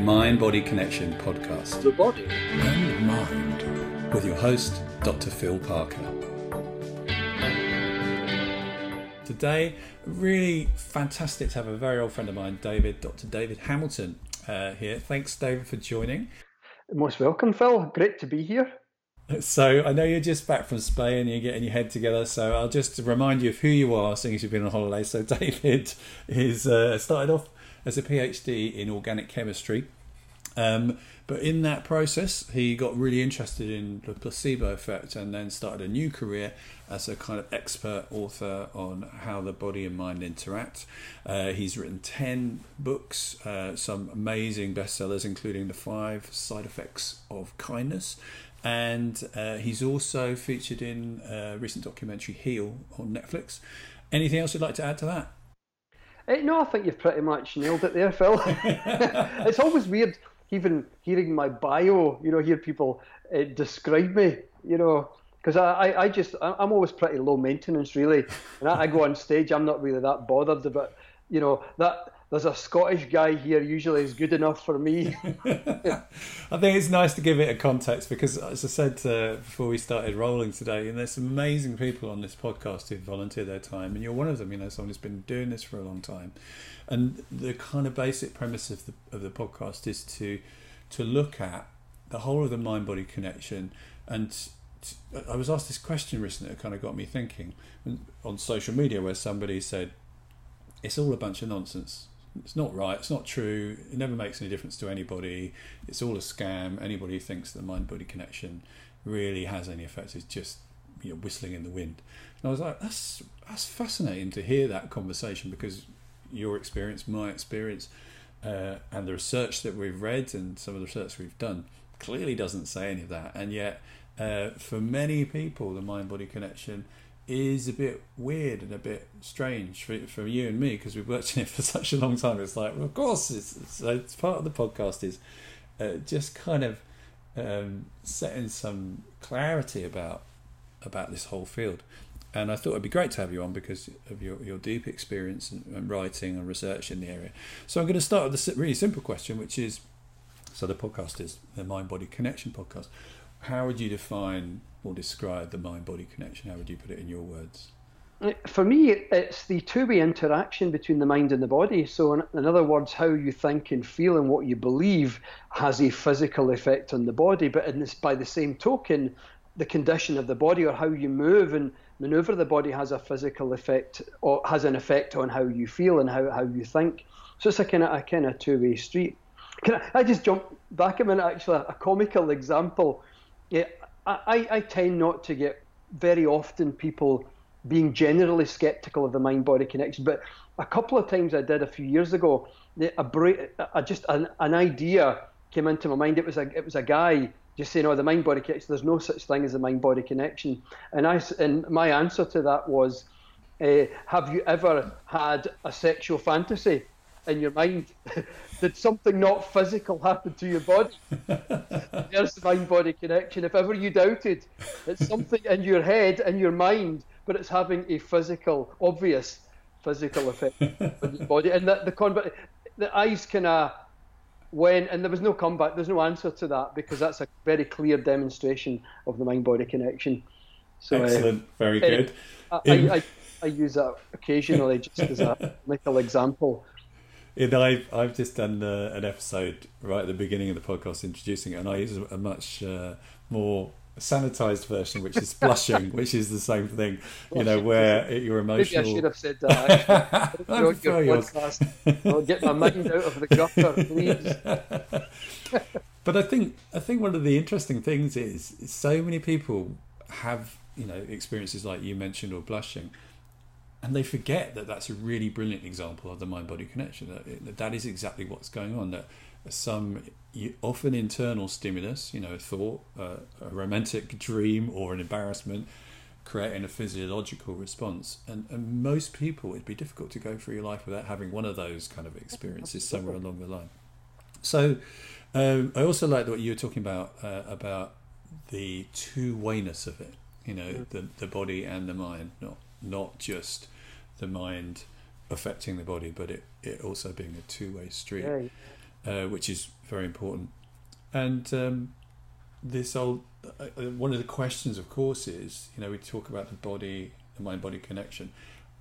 Mind Body Connection podcast. The body and mind. With your host, Dr. Phil Parker. Today, really fantastic to have a very old friend of mine, David, Dr. David Hamilton, uh, here. Thanks, David, for joining. Most welcome, Phil. Great to be here. So I know you're just back from Spain, and you're getting your head together. So I'll just remind you of who you are, seeing as you've been on holiday. So David is uh, started off as a PhD in organic chemistry. Um, but in that process, he got really interested in the placebo effect and then started a new career as a kind of expert author on how the body and mind interact. Uh, he's written 10 books, uh, some amazing bestsellers, including The Five Side Effects of Kindness. And uh, he's also featured in a recent documentary, Heal, on Netflix. Anything else you'd like to add to that? Uh, no, I think you've pretty much nailed it there, Phil. it's always weird, even hearing my bio, you know, hear people uh, describe me, you know, because I, I, I, just, I'm always pretty low maintenance, really. And I, I go on stage, I'm not really that bothered about, you know, that there's a Scottish guy here usually is good enough for me. I think it's nice to give it a context because, as I said uh, before we started rolling today, and there's some amazing people on this podcast who volunteer their time, and you're one of them. You know, someone who's been doing this for a long time, and the kind of basic premise of the of the podcast is to to look at the whole of the mind body connection and. I was asked this question recently that kind of got me thinking on social media where somebody said, It's all a bunch of nonsense it's not right. It's not true. It never makes any difference to anybody. It's all a scam. Anybody who thinks the mind-body connection really has any effect is just you know whistling in the wind. And I was like, that's that's fascinating to hear that conversation because your experience, my experience, uh, and the research that we've read and some of the research we've done clearly doesn't say any of that. And yet, uh, for many people, the mind-body connection is a bit weird and a bit strange for, for you and me because we've worked in it for such a long time. It's like, well, of course, it's, it's, it's, part of the podcast is uh, just kind of um, setting some clarity about about this whole field. And I thought it'd be great to have you on because of your, your deep experience and, and writing and research in the area. So I'm going to start with a really simple question, which is so the podcast is the Mind Body Connection podcast. How would you define or describe the mind body connection? How would you put it in your words? Uh, for me, it's the two way interaction between the mind and the body. So, in, in, other words, how you think and feel and what you believe has a physical effect on the body. But this, by the same token, the condition of the body or how you move and maneuver the body has a physical effect or has an effect on how you feel and how, how you think. So, it's a kind of a kind of two way street. Can I, I just jump back a minute? Actually, a comical example. Yeah, I, I tend not to get very often people being generally skeptical of the mind body connection, but a couple of times I did a few years ago, a, a just an, an idea came into my mind. It was a it was a guy just saying, "Oh, the mind body connection. There's no such thing as a mind body connection." And I and my answer to that was, uh, "Have you ever had a sexual fantasy in your mind? Did something not physical happen to your body? There's the mind body connection. If ever you doubted, it's something in your head and your mind, but it's having a physical, obvious physical effect on your body. And the, the, the eyes kind of went, and there was no comeback, there's no answer to that because that's a very clear demonstration of the mind body connection. So, Excellent, uh, very good. I, I, I, I use that occasionally just as a little example it, I've, I've just done uh, an episode right at the beginning of the podcast introducing it, and I use a, much uh, more sanitized version, which is blushing, which is the same thing, you know, where your emotional. Maybe I should have said that. I I'll get my mind out of the gutter, please. but I think I think one of the interesting things is, is so many people have you know experiences like you mentioned or blushing and they forget that that's a really brilliant example of the mind body connection that that is exactly what's going on that some often internal stimulus you know a thought uh, a romantic dream or an embarrassment creating a physiological response. And, and most people it'd be difficult to go through your life without having one of those kind of experiences somewhere along the line. So um, I also like what you were talking about uh, about the two wayness of it you know the, the body and the mind not not just the mind affecting the body, but it, it also being a two way street. uh, which is very important. And um, this old uh, uh, one of the questions, of course, is you know we talk about the body, the mind-body connection.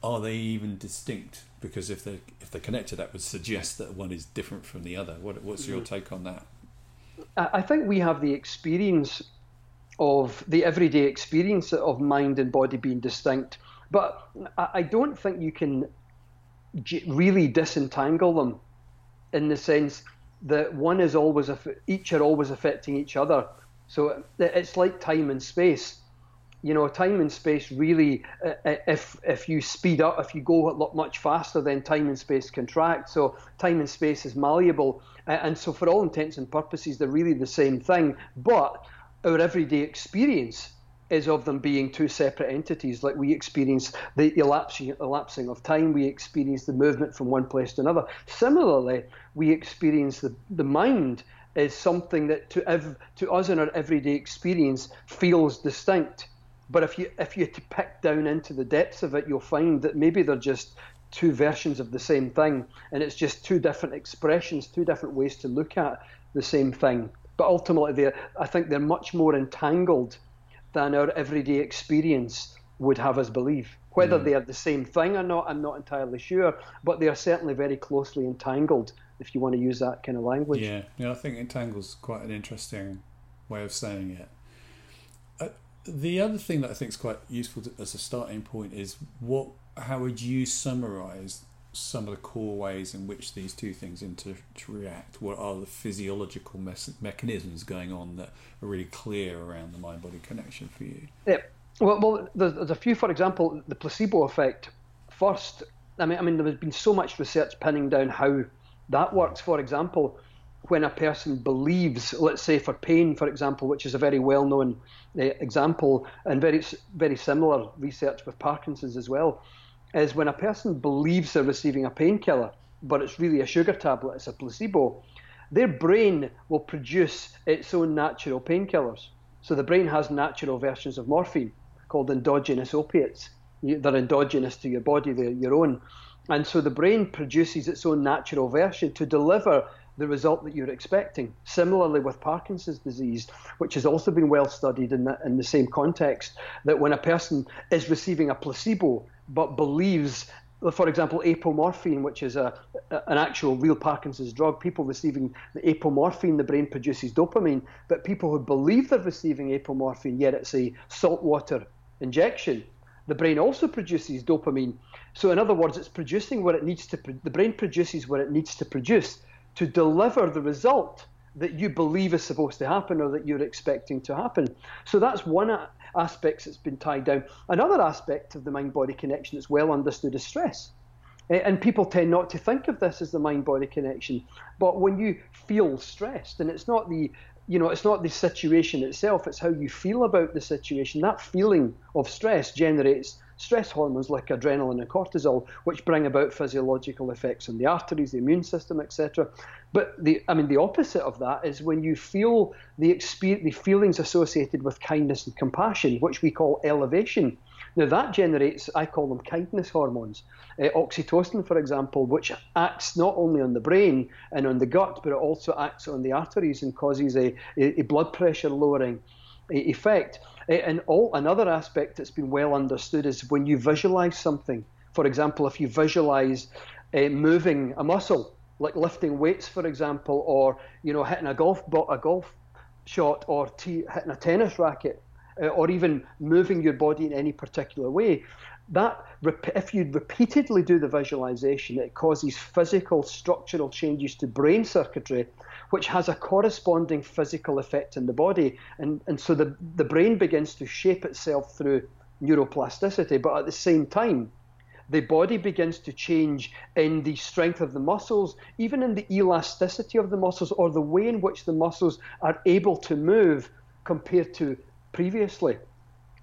Are they even distinct? Because if they if they're connected, that would suggest that one is different from the other. What, what's your mm-hmm. take on that? I think we have the experience of the everyday experience of mind and body being distinct, but I don't think you can really disentangle them in the sense that one is always each are always affecting each other. So it's like time and space. You know, time and space really, if if you speed up, if you go much faster, then time and space contract. So time and space is malleable, and so for all intents and purposes, they're really the same thing. But our everyday experience is of them being two separate entities. Like we experience the elapsing, elapsing of time, we experience the movement from one place to another. Similarly, we experience the, the mind is something that to ev- to us in our everyday experience feels distinct. But if you if you to pick down into the depths of it, you'll find that maybe they're just two versions of the same thing, and it's just two different expressions, two different ways to look at the same thing. But ultimately, I think they're much more entangled than our everyday experience would have us believe. Whether mm. they are the same thing or not, I'm not entirely sure, but they are certainly very closely entangled, if you want to use that kind of language. Yeah, yeah I think entangles quite an interesting way of saying it. Uh, the other thing that I think is quite useful to, as a starting point is what how would you summarize some of the core ways in which these two things interact? What are the physiological mechanisms going on that are really clear around the mind body connection for you? Yeah. Well, well there's, there's, a few, for example, the placebo effect. First, I mean, I mean, there's been so much research pinning down how that works. For example, when a person believes, let's say for pain, for example, which is a very well known uh, example, and very, very similar research with Parkinson's as well is when a person believes they're receiving a painkiller, but it's really a sugar tablet, it's a placebo, their brain will produce its own natural painkillers. So the brain has natural versions of morphine called endogenous opiates. They're endogenous to your body, they're your own. And so the brain produces its own natural version to deliver the result that you're expecting. Similarly, with Parkinson's disease, which has also been well studied in the, in the same context, that when a person is receiving a placebo, but believes, for example, apomorphine, which is a, an actual real Parkinson's drug, people receiving the apomorphine, the brain produces dopamine, but people who believe they're receiving apomorphine, yet it's a saltwater injection, the brain also produces dopamine. So, in other words, it's producing what it needs to, the brain produces what it needs to produce to deliver the result that you believe is supposed to happen or that you're expecting to happen. So that's one aspect that's been tied down. Another aspect of the mind body connection that's well understood is stress. And people tend not to think of this as the mind body connection. But when you feel stressed, and it's not the you know, it's not the situation itself, it's how you feel about the situation. That feeling of stress generates stress hormones like adrenaline and cortisol, which bring about physiological effects on the arteries, the immune system, etc. But the, I mean, the opposite of that is when you feel the the feelings associated with kindness and compassion, which we call elevation. Now that generates, I call them kindness hormones. Uh, oxytocin, for example, which acts not only on the brain and on the gut, but it also acts on the arteries and causes a, a blood pressure lowering effect. And all another aspect that's been well understood is when you visualize something. For example, if you visualize uh, moving a muscle, like lifting weights, for example, or you know hitting a golf a golf shot, or t- hitting a tennis racket, uh, or even moving your body in any particular way, that if you repeatedly do the visualization, it causes physical structural changes to brain circuitry which has a corresponding physical effect in the body. And, and so the, the brain begins to shape itself through neuroplasticity, but at the same time, the body begins to change in the strength of the muscles, even in the elasticity of the muscles, or the way in which the muscles are able to move compared to previously.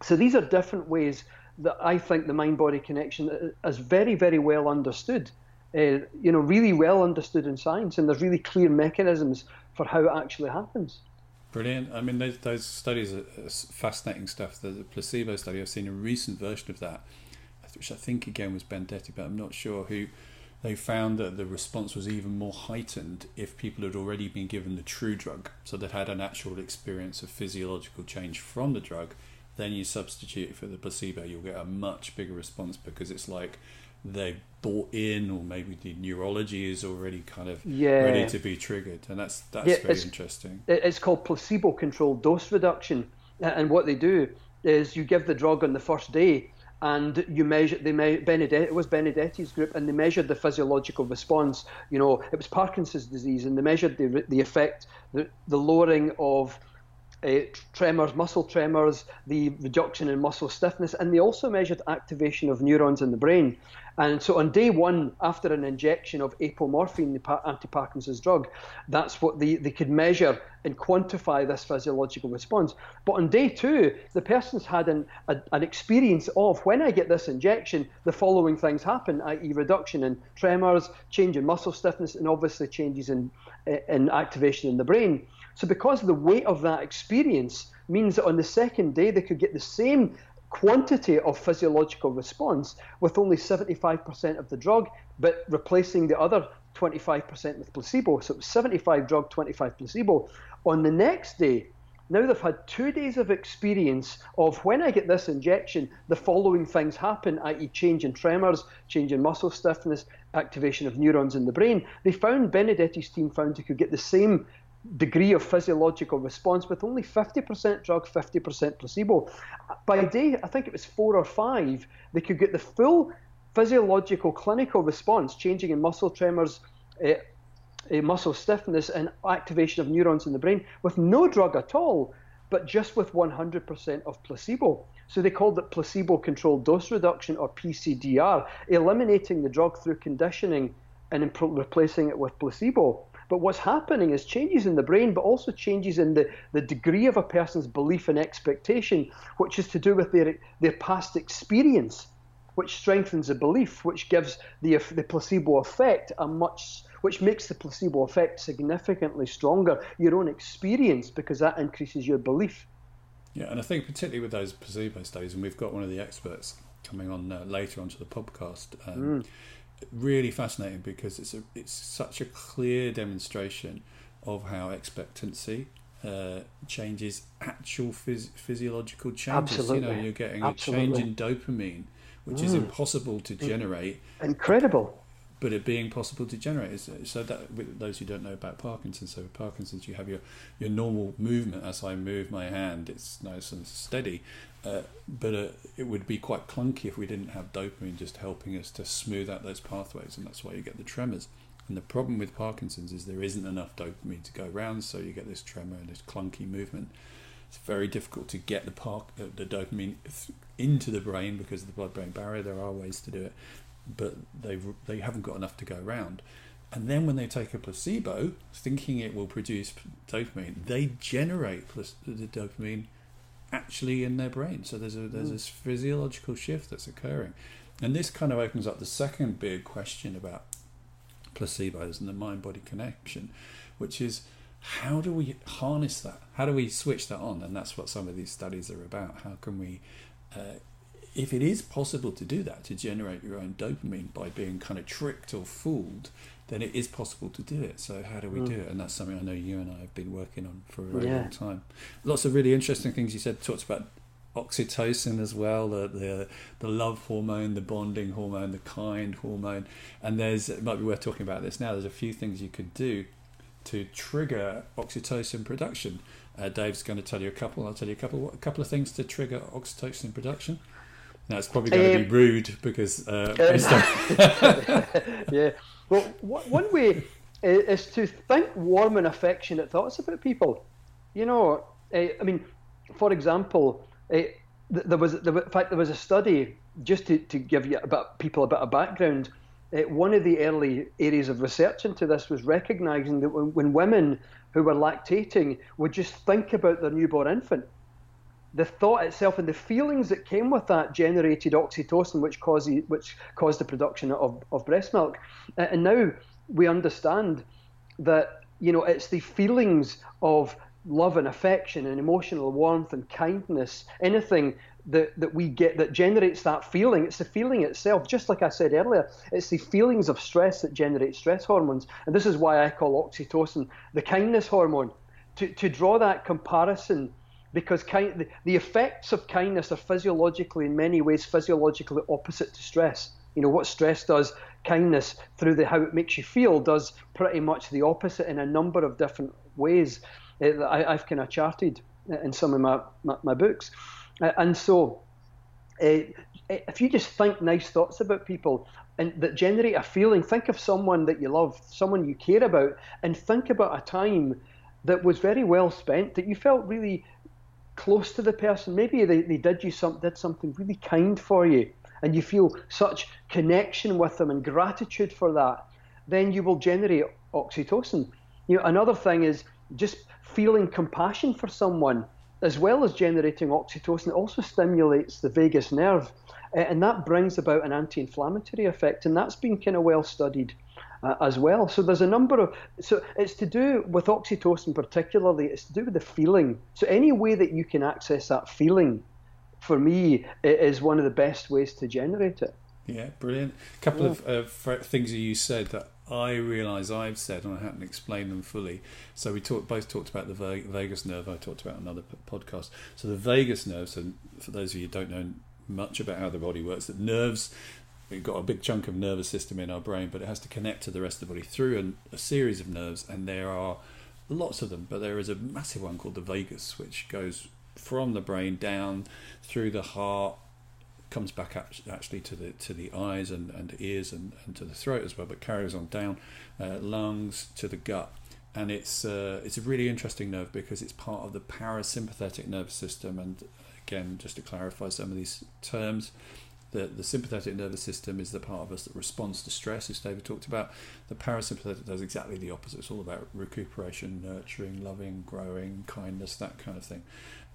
So these are different ways that I think the mind body connection is very, very well understood uh, you know, really well understood in science, and there's really clear mechanisms for how it actually happens. Brilliant. I mean, those, those studies are fascinating stuff. The, the, placebo study, I've seen a recent version of that, which I think again was Benedetti, but I'm not sure who. they found that the response was even more heightened if people had already been given the true drug, so they'd had an actual experience of physiological change from the drug. Then you substitute for the placebo, you'll get a much bigger response because it's like they bought in, or maybe the neurology is already kind of yeah. ready to be triggered, and that's that's yeah, very it's, interesting. It's called placebo-controlled dose reduction, and what they do is you give the drug on the first day and you measure they me, Benedetti it was Benedetti's group and they measured the physiological response you know it was Parkinson's disease and they measured the the effect the, the lowering of uh, tremors, muscle tremors, the reduction in muscle stiffness, and they also measured activation of neurons in the brain. And so on day one, after an injection of apomorphine, the anti-Parkinson's drug, that's what they, they could measure and quantify this physiological response. But on day two, the person's had an, a, an experience of when I get this injection, the following things happen, i.e. reduction in tremors, change in muscle stiffness, and obviously changes in, in activation in the brain. So because the weight of that experience means that on the second day they could get the same quantity of physiological response with only 75% of the drug, but replacing the other 25% with placebo. So it was 75 drug, 25 placebo. On the next day, now they've had two days of experience of when I get this injection, the following things happen, i.e., change in tremors, change in muscle stiffness, activation of neurons in the brain. They found, Benedetti's team found you could get the same degree of physiological response with only 50% drug, 50% placebo. By day, I think it was four or five, they could get the full physiological clinical response, changing in muscle tremors, uh, uh, muscle stiffness, and activation of neurons in the brain with no drug at all, but just with 100% of placebo. So they called it placebo controlled dose reduction or PCDR, eliminating the drug through conditioning and replacing it with placebo. But what's happening is changes in the brain, but also changes in the, the degree of a person's belief and expectation, which is to do with their, their past experience, which strengthens the belief, which gives the, the placebo effect a much, which makes the placebo effect significantly stronger, your own experience, because that increases your belief. Yeah, and I think particularly with those placebo studies, and we've got one of the experts coming on uh, later onto the podcast. Um, mm really fascinating because it's a, it's such a clear demonstration of how expectancy uh, changes actual phys- physiological changes. Absolutely. You know, you're getting Absolutely. a change in dopamine, which mm. is impossible to generate. Incredible. But it being possible to generate. So that with those who don't know about Parkinson's, so with Parkinson's, you have your your normal movement. As I move my hand, it's nice and steady. Uh, but uh, it would be quite clunky if we didn't have dopamine just helping us to smooth out those pathways, and that's why you get the tremors. And the problem with Parkinson's is there isn't enough dopamine to go around, so you get this tremor and this clunky movement. It's very difficult to get the park, uh, the dopamine into the brain because of the blood-brain barrier. There are ways to do it, but they they haven't got enough to go around. And then when they take a placebo, thinking it will produce dopamine, they generate the dopamine actually in their brain. So there's a there's mm. this physiological shift that's occurring, and this kind of opens up the second big question about placebos and the mind body connection, which is how do we harness that? How do we switch that on? And that's what some of these studies are about. How can we, uh, if it is possible to do that, to generate your own dopamine by being kind of tricked or fooled, then it is possible to do it. So how do we mm. do it? And that's something I know you and I have been working on for a very yeah. long time. Lots of really interesting things you said. Talked about oxytocin as well, the, the the love hormone, the bonding hormone, the kind hormone, and there's it might be worth talking about this now. There's a few things you could do to trigger oxytocin production. Uh, Dave's going to tell you a couple. I'll tell you a couple. A couple of things to trigger oxytocin production. Now it's probably going um, to be rude because uh, yeah. Well, one way is to think warm and affectionate thoughts about people. You know, eh, I mean, for example, eh, there was, in fact, there was a study just to, to give you about people a bit of background. Eh, one of the early areas of research into this was recognizing that when, when women who were lactating would just think about their newborn infant, the thought itself and the feelings that came with that generated oxytocin, which caused which caused the production of, of breast milk. And now we understand that you know it's the feelings of love and affection and emotional warmth and kindness, anything that, that we get that generates that feeling. It's the feeling itself. Just like I said earlier, it's the feelings of stress that generate stress hormones. And this is why I call oxytocin the kindness hormone. To, to draw that comparison, because kind, the, effects of kindness are physiologically, in many ways, physiologically opposite to stress. You know, what stress does, kindness, through the how it makes you feel, does pretty much the opposite in a number of different ways uh, I, have kind of charted in some of my, my, my books. Uh, and so, uh, if you just think nice thoughts about people and that generate a feeling, think of someone that you love, someone you care about, and think about a time that was very well spent, that you felt really close to the person. Maybe they, they did you some did something really kind for you, and you feel such connection with them and gratitude for that. Then you will generate oxytocin. You know, another thing is just feeling compassion for someone as well as generating oxytocin, also stimulates the vagus nerve, and that brings about an anti-inflammatory effect, and that's been kind of well studied. Uh, as well, so there's a number of so it's to do with oxytocin particularly. It's to do with the feeling. So any way that you can access that feeling, for me, is one of the best ways to generate it. Yeah, brilliant. A couple yeah. of uh, things that you said that I realise I've said and I haven't explained them fully. So we talked, both talked about the vagus nerve. I talked about another podcast. So the vagus nerve. So for those of you who don't know much about how the body works, that nerves. We've got a big chunk of nervous system in our brain, but it has to connect to the rest of the body through an, a series of nerves, and there are lots of them. But there is a massive one called the vagus, which goes from the brain down through the heart comes back actually to the to the eyes and, and ears and, and to the throat as well, but carries on down uh, lungs to the gut. And it's uh, it's a really interesting nerve because it's part of the parasympathetic nervous system. And again, just to clarify some of these terms, the, the sympathetic nervous system is the part of us that responds to stress, as David talked about. The parasympathetic does exactly the opposite. It's all about recuperation, nurturing, loving, growing, kindness, that kind of thing.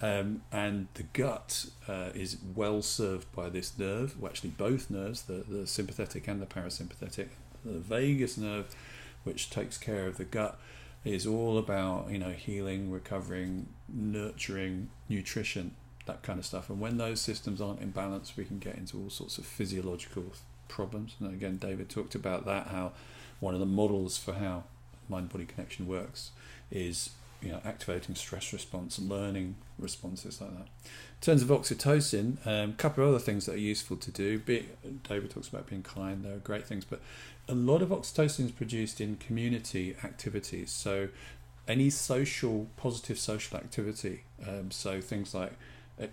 Um, and the gut uh, is well served by this nerve, well, actually, both nerves, the, the sympathetic and the parasympathetic. The vagus nerve, which takes care of the gut, is all about you know healing, recovering, nurturing, nutrition, that kind of stuff. And when those systems aren't in balance, we can get into all sorts of physiological problems. And again, David talked about that how one of the models for how mind body connection works is you know, activating stress response and learning responses like that. In terms of oxytocin, a um, couple of other things that are useful to do. Be, David talks about being kind; they are great things, but a lot of oxytocin is produced in community activities. So, any social, positive social activity. Um, so things like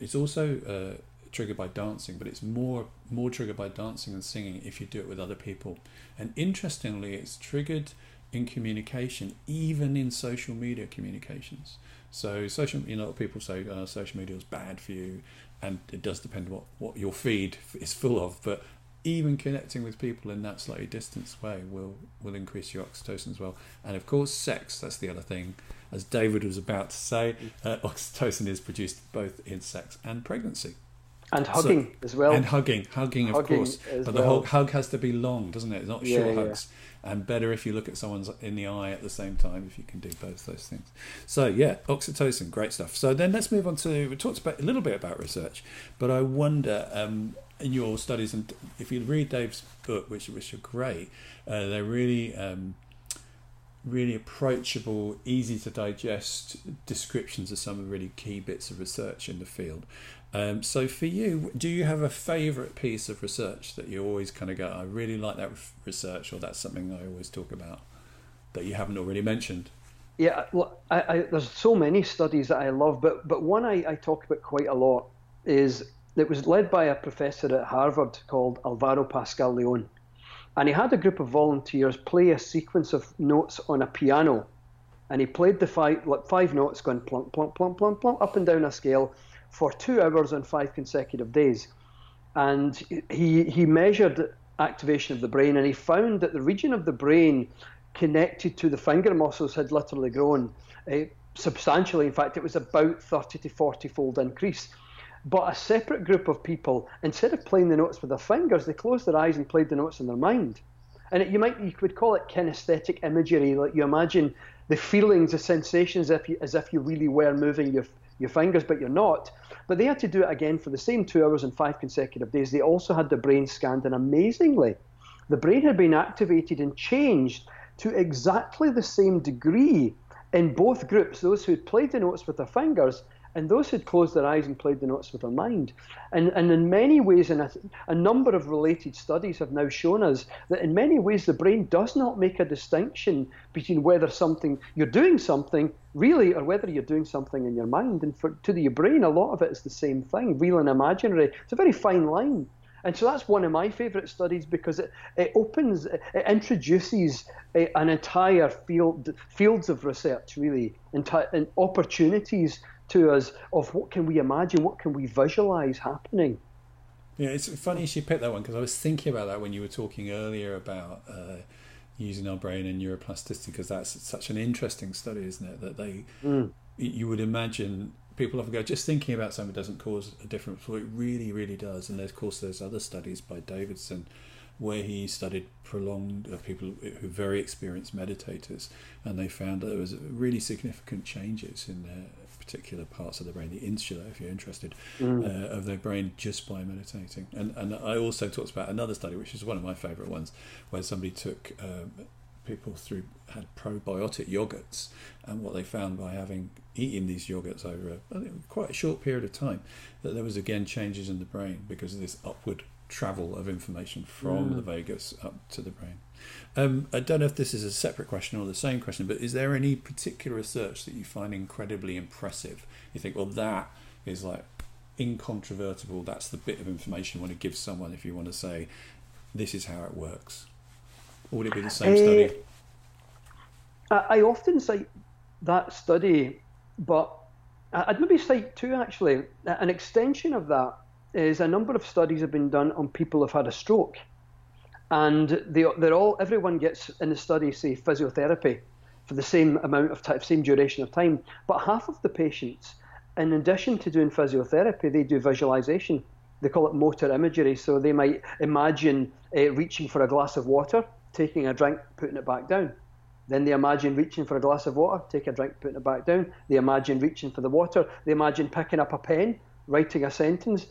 it's also uh, triggered by dancing, but it's more more triggered by dancing and singing if you do it with other people. And interestingly, it's triggered in communication, even in social media communications. So social, you know, people say uh, social media is bad for you, and it does depend what what your feed is full of. But even connecting with people in that slightly distanced way will will increase your oxytocin as well. And of course, sex. That's the other thing. As David was about to say, uh, oxytocin is produced both in sex and pregnancy. And hugging so, as well. And hugging, hugging, of hugging course. But the well. hug has to be long, doesn't it? Not yeah, short yeah. hugs and better if you look at someone's in the eye at the same time if you can do both those things. So yeah, oxytocin, great stuff. So then let's move on to we talked about a little bit about research, but I wonder um, in your studies and if you read Dave's book, which which are great, uh, they're really. Um, really approachable, easy to digest descriptions of some of the really key bits of research in the field. Um, so for you, do you have a favourite piece of research that you always kind of go, I really like that research, or that's something I always talk about that you haven't already mentioned? Yeah, well, I, I, there's so many studies that I love, but but one I, I talk about quite a lot is it was led by a professor at Harvard called Alvaro Pascual-Leone, and he had a group of volunteers play a sequence of notes on a piano, and he played the five five notes going plump plump plump plump plump up and down a scale for two hours on five consecutive days. And he, he measured activation of the brain and he found that the region of the brain connected to the finger muscles had literally grown uh, substantially. In fact, it was about 30 to 40 fold increase. But a separate group of people, instead of playing the notes with their fingers, they closed their eyes and played the notes in their mind. And it, you might you could call it kinesthetic imagery. Like you imagine the feelings, the sensations, as if you, as if you really were moving your your fingers, but you're not. But they had to do it again for the same two hours and five consecutive days. They also had the brain scanned, and amazingly, the brain had been activated and changed to exactly the same degree in both groups, those who played the notes with their fingers and those who'd closed their eyes and played the notes with their mind. And, and in many ways, and a, a number of related studies have now shown us that in many ways the brain does not make a distinction between whether something you're doing something really or whether you're doing something in your mind. And for to the brain, a lot of it is the same thing, real and imaginary. It's a very fine line. And so that's one of my favourite studies because it, it opens, it introduces a, an entire field, fields of research, really, and opportunities to us of what can we imagine, what can we visualize happening. Yeah, it's funny you picked that one because I was thinking about that when you were talking earlier about uh, using our brain and neuroplasticity because that's such an interesting study, isn't it? That they, mm. you would imagine people often go, just thinking about something doesn't cause a different flu. It really, really does. And of course, there's other studies by Davidson where he studied prolonged uh, people who very experienced meditators, and they found that there was really significant changes in their particular parts of the brain, the insula, if you're interested, mm. uh, of their brain just by meditating. And and I also talked about another study, which is one of my favourite ones, where somebody took um, people through had probiotic yogurts, and what they found by having eating these yogurts over a, quite a short period of time, that there was again changes in the brain because of this upward travel of information from mm. the vagus up to the brain. Um, I don't know if this is a separate question or the same question, but is there any particular research that you find incredibly impressive? You think, well, that is like incontrovertible. That's the bit of information you want to give someone if you want to say, this is how it works. Or would it be the same uh, study? I often cite that study, but I'd maybe cite two actually. An extension of that is a number of studies have been done on people who've had a stroke and they, they're all everyone gets in the study say physiotherapy for the same amount of time, same duration of time. But half of the patients, in addition to doing physiotherapy, they do visualization. They call it motor imagery. So they might imagine uh, reaching for a glass of water, taking a drink, putting it back down. Then they imagine reaching for a glass of water, take a drink, putting it back down. They imagine reaching for the water. They imagine picking up a pen, writing a sentence,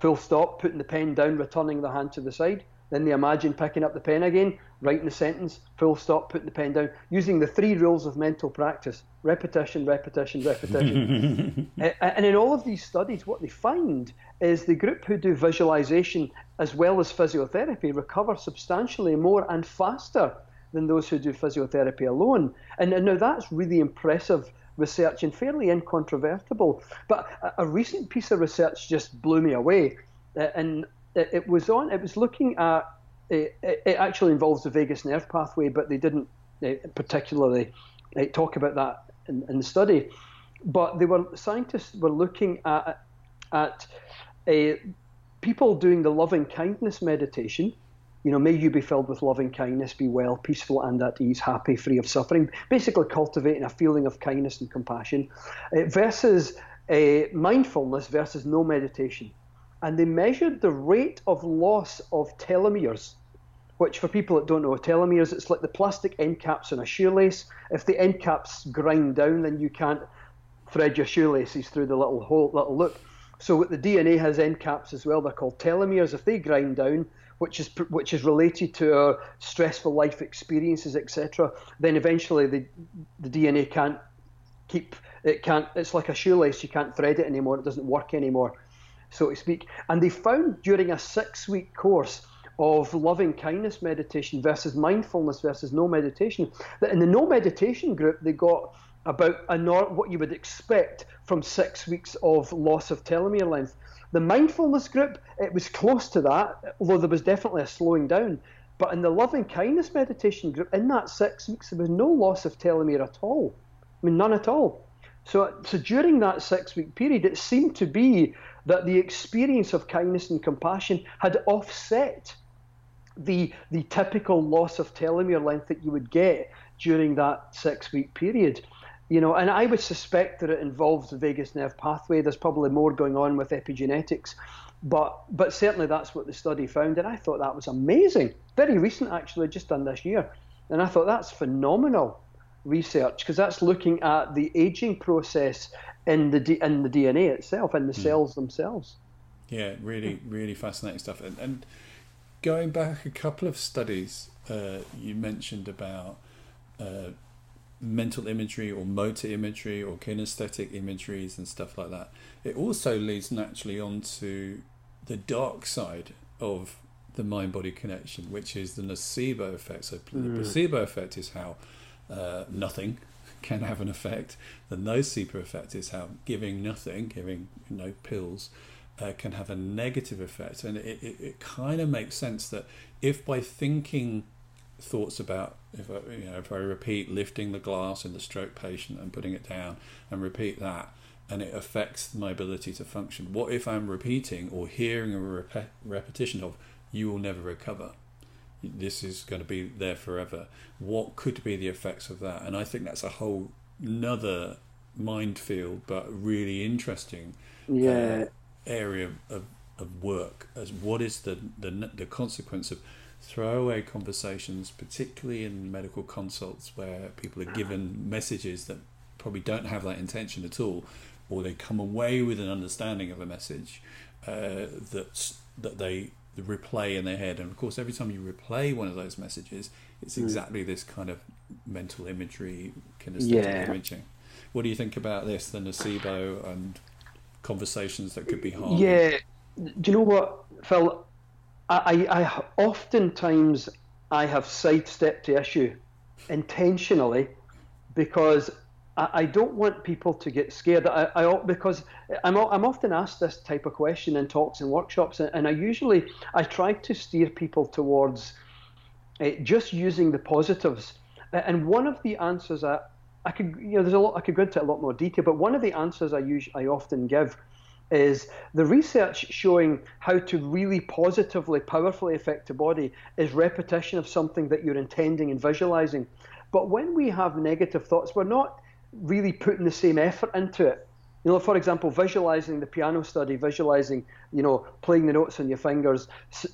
full stop, putting the pen down, returning the hand to the side. Then they imagine picking up the pen again, writing the sentence, full stop, putting the pen down, using the three rules of mental practice repetition, repetition, repetition. and in all of these studies, what they find is the group who do visualization as well as physiotherapy recover substantially more and faster than those who do physiotherapy alone. And, and now that's really impressive research and fairly incontrovertible. But a, a recent piece of research just blew me away. Uh, and it, it was on. It was looking at. It, it, actually involves the vagus nerve pathway, but they didn't uh, particularly uh, talk about that in, in, the study. But they were scientists were looking at at uh, people doing the loving kindness meditation. You know, may you be filled with loving kindness, be well, peaceful and at ease, happy, free of suffering. Basically, cultivating a feeling of kindness and compassion, uh, versus uh, mindfulness versus no meditation and they measured the rate of loss of telomeres, which for people that don't know, telomeres, it's like the plastic end caps on a shoelace. If the end caps grind down, then you can't thread your shoelaces through the little hole, little loop. So the DNA has end caps as well. They're called telomeres. If they grind down, which is which is related to our stressful life experiences, etc., then eventually the the DNA can't keep it can't. It's like a shoelace. You can't thread it anymore. It doesn't work anymore so to speak. And they found during a six week course of loving kindness meditation versus mindfulness versus no meditation that in the no meditation group they got about a nor- what you would expect from six weeks of loss of telomere length. The mindfulness group, it was close to that, although there was definitely a slowing down. But in the loving kindness meditation group, in that six weeks, there was no loss of telomere at all. I mean, none at all. So, so during that six week period, it seemed to be that the experience of kindness and compassion had offset the, the typical loss of telomere length that you would get during that six week period. You know, and I would suspect that it involves the vagus nerve pathway. There's probably more going on with epigenetics, but but certainly that's what the study found, and I thought that was amazing. Very recent, actually, just done this year, and I thought that's phenomenal. research because that's looking at the aging process in the in the DNA itself in the mm. cells themselves. Yeah, really, really fascinating stuff. And, and going back a couple of studies, uh, you mentioned about uh, mental imagery or motor imagery or kinesthetic imageries and stuff like that. It also leads naturally onto the dark side of the mind body connection, which is the nocebo effect. So, mm. the placebo effect is how uh, nothing can have an effect. The nocebo effect is how giving nothing, giving you know pills, uh, can have a negative effect. And it, it, it kind of makes sense that if by thinking thoughts about if I, you know if I repeat lifting the glass in the stroke patient and putting it down and repeat that and it affects my ability to function. What if I'm repeating or hearing a rep- repetition of you will never recover? This is going to be there forever. What could be the effects of that? And I think that's a whole another minefield, but really interesting yeah. uh, area of, of work. As what is the, the the consequence of throwaway conversations, particularly in medical consults where people are given messages that probably don't have that intention at all, or they come away with an understanding of a message uh, that that they replay in their head. And of course, every time you replay one of those messages, it's hmm. exactly mm. this kind of mental imagery, kinesthetic yeah. imaging. What do you think about this, the nocebo and conversations that could be harmful? Yeah, do you know what, Phil? I, I oftentimes I have sidestepped the issue intentionally because I, don't want people to get scared. I, I because I'm I'm often asked this type of question in talks and workshops, and I usually I try to steer people towards uh, just using the positives. And one of the answers I I could you know there's a lot I could go into a lot more detail, but one of the answers I use I often give is the research showing how to really positively, powerfully affect the body is repetition of something that you're intending and visualizing. But when we have negative thoughts, we're not really putting the same effort into it. You know, for example, visualizing the piano study, visualizing, you know, playing the notes on your fingers.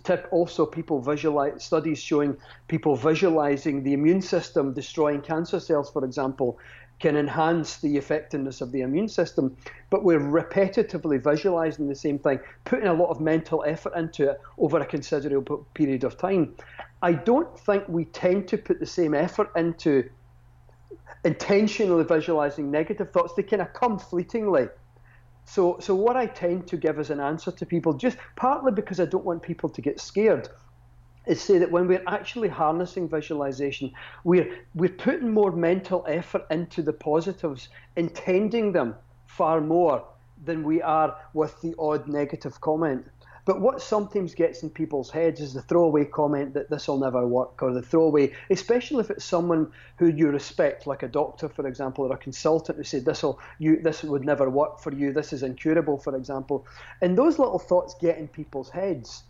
Tip also people visualize studies showing people visualizing the immune system destroying cancer cells, for example, can enhance the effectiveness of the immune system. But we're repetitively visualizing the same thing, putting a lot of mental effort into it over a considerable period of time. I don't think we tend to put the same effort into intentionally visualizing negative thoughts. They kind of come fleetingly. So, so what I tend to give as an answer to people, just partly because I don't want people to get scared, is say that when we're actually harnessing visualization, we're we're putting more mental effort into the positives, intending them far more than we are with the odd negative comment. But what sometimes gets in people's heads is the throwaway comment that this will never work, or the throwaway, especially if it's someone who you respect, like a doctor, for example, or a consultant who said this will you this would never work for you, this is incurable, for example. And those little thoughts get in people's heads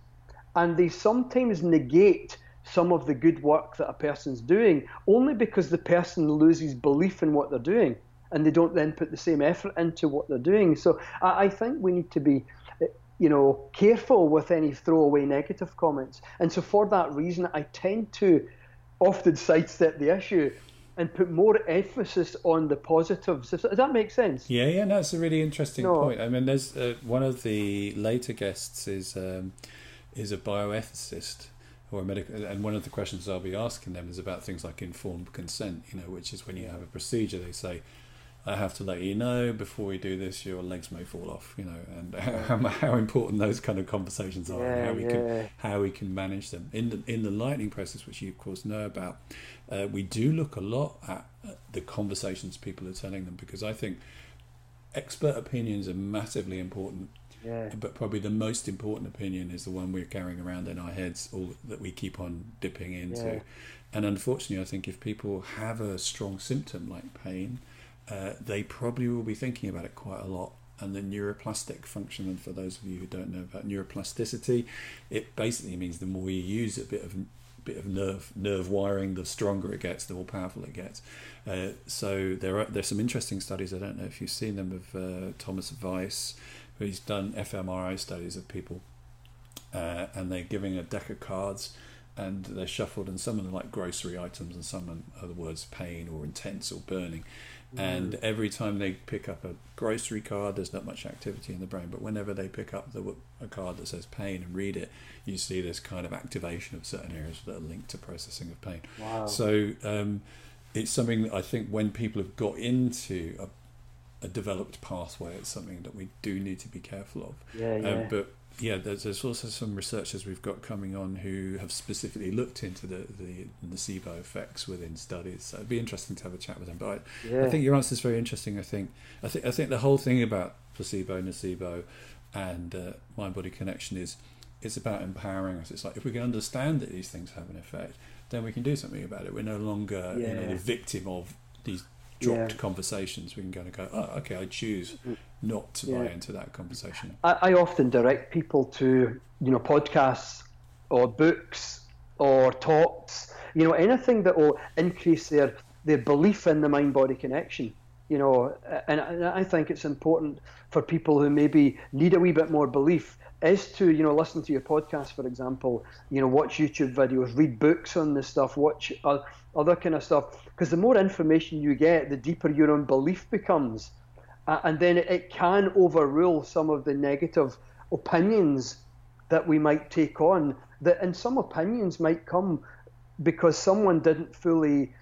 and they sometimes negate some of the good work that a person's doing only because the person loses belief in what they're doing and they don't then put the same effort into what they're doing. So I, I think we need to be you know, careful with any throwaway negative comments. And so for that reason, I tend to often sidestep the issue and put more emphasis on the positives. Does that make sense? Yeah, yeah, no, it's a really interesting no. point. I mean, there's uh, one of the later guests is um, is a bioethicist or a medical, and one of the questions I'll be asking them is about things like informed consent. You know, which is when you have a procedure, they say, "I have to let you know before we do this, your legs may fall off." You know, and how, how important those kind of conversations are, yeah, and how we yeah. can how we can manage them in the in the lightning process, which you of course know about. Uh, we do look a lot at the conversations people are telling them because I think expert opinions are massively important yeah. But probably the most important opinion is the one we're carrying around in our heads, or that we keep on dipping into. And unfortunately, I think if people have a strong symptom like pain, uh, they probably will be thinking about it quite a lot. And the neuroplastic function, and for those of you who don't know about neuroplasticity, it basically means the more you use a bit of bit of nerve nerve wiring, the stronger it gets, the more powerful it gets. Uh, so there are there's some interesting studies. I don't know if you've seen them of uh, Thomas Weiss, who's done fMRI studies of people, uh, and they're giving a deck of cards, and they're shuffled, and some of them like grocery items, and some are the words pain or intense or burning. Mm. And every time they pick up a grocery card, there's not much activity in the brain. But whenever they pick up the, a card that says pain and read it, you see this kind of activation of certain areas that are linked to processing of pain. Wow. So um, it's something that I think when people have got into a, a, developed pathway, it's something that we do need to be careful of. Yeah, yeah. Um, but yeah, there's, there's also some researchers we've got coming on who have specifically looked into the, the nocebo effects within studies. So it'd be interesting to have a chat with them. But I, yeah. I think your answer is very interesting. I think I think I think the whole thing about placebo, nocebo, and uh, mind body connection is it's about empowering us. It's like if we can understand that these things have an effect, then we can do something about it. We're no longer yeah. you know, the victim of these dropped yeah. conversations. We can kind of go, oh, okay, I choose mm not to yeah. buy into that conversation. I, I often direct people to you know podcasts or books or talks, you know anything that will increase their their belief in the mind body connection. You know, and, and I think it's important for people who maybe need a wee bit more belief is to you know listen to your podcast for example you know watch youtube videos read books on this stuff watch other kind of stuff because the more information you get the deeper your own belief becomes uh, and then it can overrule some of the negative opinions that we might take on. That and some opinions might come because someone didn't fully,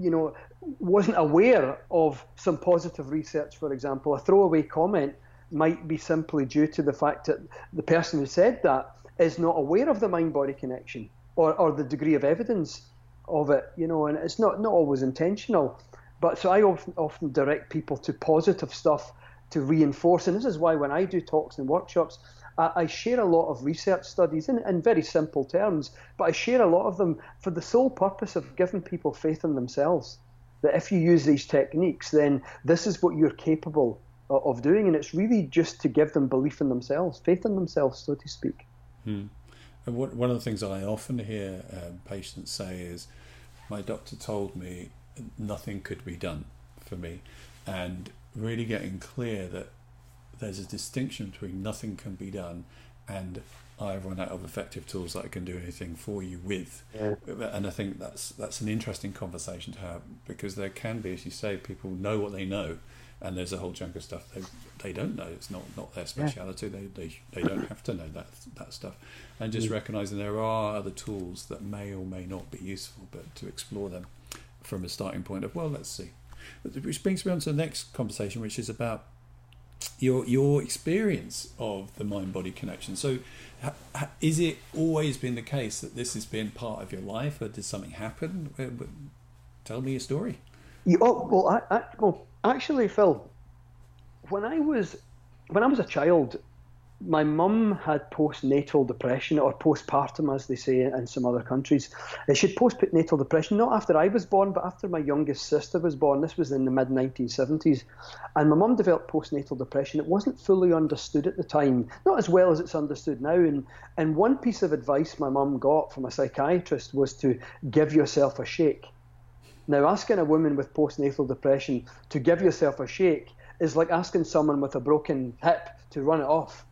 you know, wasn't aware of some positive research. For example, a throwaway comment might be simply due to the fact that the person who said that is not aware of the mind-body connection or, or the degree of evidence of it, you know, and it's not, not always intentional. But so I often, often direct people to positive stuff to reinforce. And this is why when I do talks and workshops, I, share a lot of research studies in, in very simple terms, but I share a lot of them for the sole purpose of giving people faith in themselves. That if you use these techniques, then this is what you're capable of doing. And it's really just to give them belief in themselves, faith in themselves, so to speak. Hmm. And what, one of the things I often hear um, patients say is, my doctor told me nothing could be done for me, and really getting clear that there's a distinction between nothing can be done and I've run out of effective tools that I can do anything for you with. Yeah. And I think that's that's an interesting conversation to have because there can be, as you say, people know what they know, and there's a whole chunk of stuff they they don't know. It's not not their speciality. Yeah. They, they they don't have to know that that stuff, and just mm. recognizing there are other tools that may or may not be useful, but to explore them from a starting point of well, let's see. Which brings me on to the next conversation, which is about your your experience of the mind body connection. So, ha, ha, is it always been the case that this has been part of your life, or did something happen? Tell me your story. Oh, well, I, I, well, actually, Phil, when I was when I was a child, my mum had postnatal depression or postpartum, as they say in some other countries. Uh, she had postnatal depression not after I was born, but after my youngest sister was born. This was in the mid 1970s. And my mum developed postnatal depression. It wasn't fully understood at the time, not as well as it's understood now. And, and one piece of advice my mum got from a psychiatrist was to give yourself a shake. Now, asking a woman with postnatal depression to give yourself a shake is like asking someone with a broken hip to run it off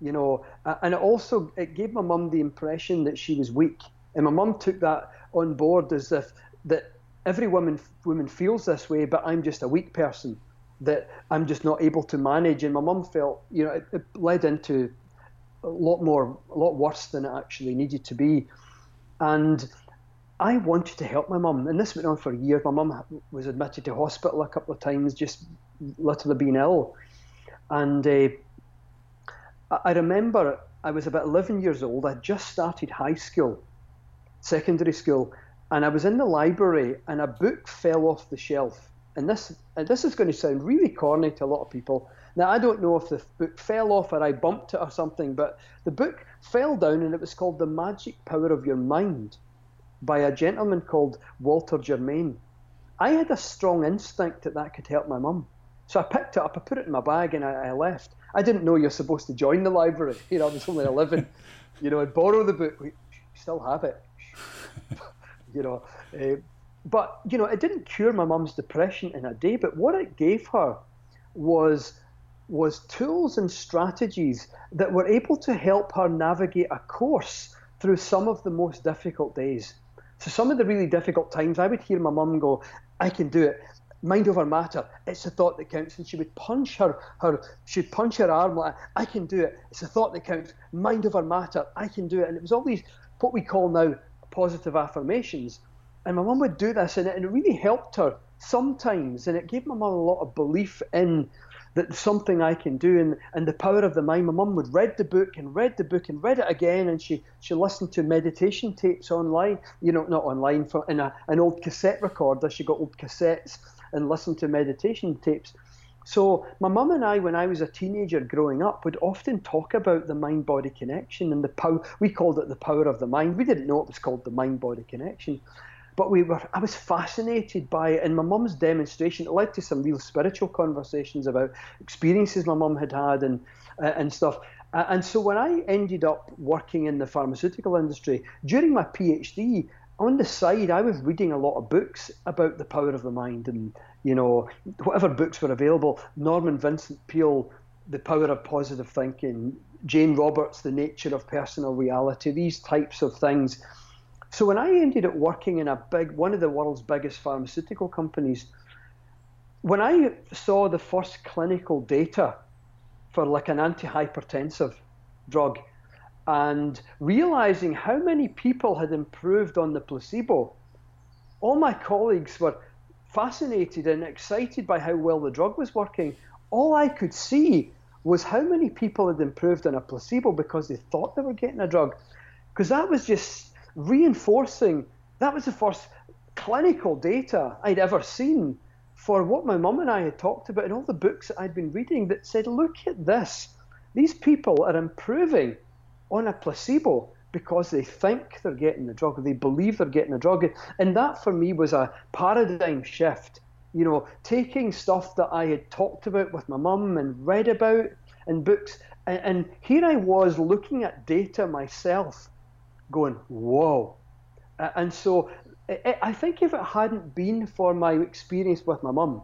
you know. And it also it gave my mum the impression that she was weak, and my mum took that on board as if that every woman woman feels this way, but I'm just a weak person that I'm just not able to manage. And my mum felt, you know, it, it led into a lot more, a lot worse than it actually needed to be. And I wanted to help my mum, and this went on for years. My mum was admitted to hospital a couple of times, just literally being ill. And uh, I remember I was about 11 years old. I just started high school, secondary school, and I was in the library and a book fell off the shelf. And this, and this is going to sound really corny to a lot of people. Now, I don't know if the book fell off or I bumped it or something, but the book fell down and it was called The Magic Power of Your Mind by a gentleman called Walter Germain. I had a strong instinct that that could help my mum. So I picked it up, I put it in my bag, and I, I left. I didn't know you're supposed to join the library. You know, I was only 11. you know, I'd borrow the book. We still have it. you know, uh, but you know, it didn't cure my mum's depression in a day. But what it gave her was was tools and strategies that were able to help her navigate a course through some of the most difficult days. So some of the really difficult times, I would hear my mum go, "I can do it." Mind over matter. It's the thought that counts, and she would punch her her she'd punch her arm like, "I can do it." It's a thought that counts. Mind over matter. I can do it. And it was all these what we call now positive affirmations. And my mum would do this, and it, and it really helped her sometimes, and it gave my mum a lot of belief in that something I can do and, and the power of the mind. My mum would read the book and read the book and read it again, and she, she listened to meditation tapes online, you know, not online, for, in a, an old cassette recorder. She got old cassettes and listened to meditation tapes. So my mum and I, when I was a teenager growing up, would often talk about the mind-body connection and the power. We called it the power of the mind. We didn't know it was called the mind-body connection, but we were. I was fascinated by it, and my mum's demonstration it led to some real spiritual conversations about experiences my mum had had and uh, and stuff. Uh, and so when I ended up working in the pharmaceutical industry during my PhD, on the side, I was reading a lot of books about the power of the mind and, you know, whatever books were available. Norman Vincent Peale, The Power of Positive Thinking, Jane Roberts, The Nature of Personal Reality, these types of things. So when I ended up working in a big, one of the world's biggest pharmaceutical companies, when I saw the first clinical data for like an antihypertensive drug, and realizing how many people had improved on the placebo, all my colleagues were fascinated and excited by how well the drug was working. All I could see was how many people had improved on a placebo because they thought they were getting a drug. Because that was just reinforcing, that was the first clinical data I'd ever seen for what my mum and I had talked about in all the books that I'd been reading that said, look at this. These people are improving on a placebo because they think they're getting the drug, they believe they're getting a drug. And that for me was a paradigm shift. You know, taking stuff that I had talked about with my mum and read about in books, and here I was looking at data myself, going, whoa. And so I think if it hadn't been for my experience with my mum,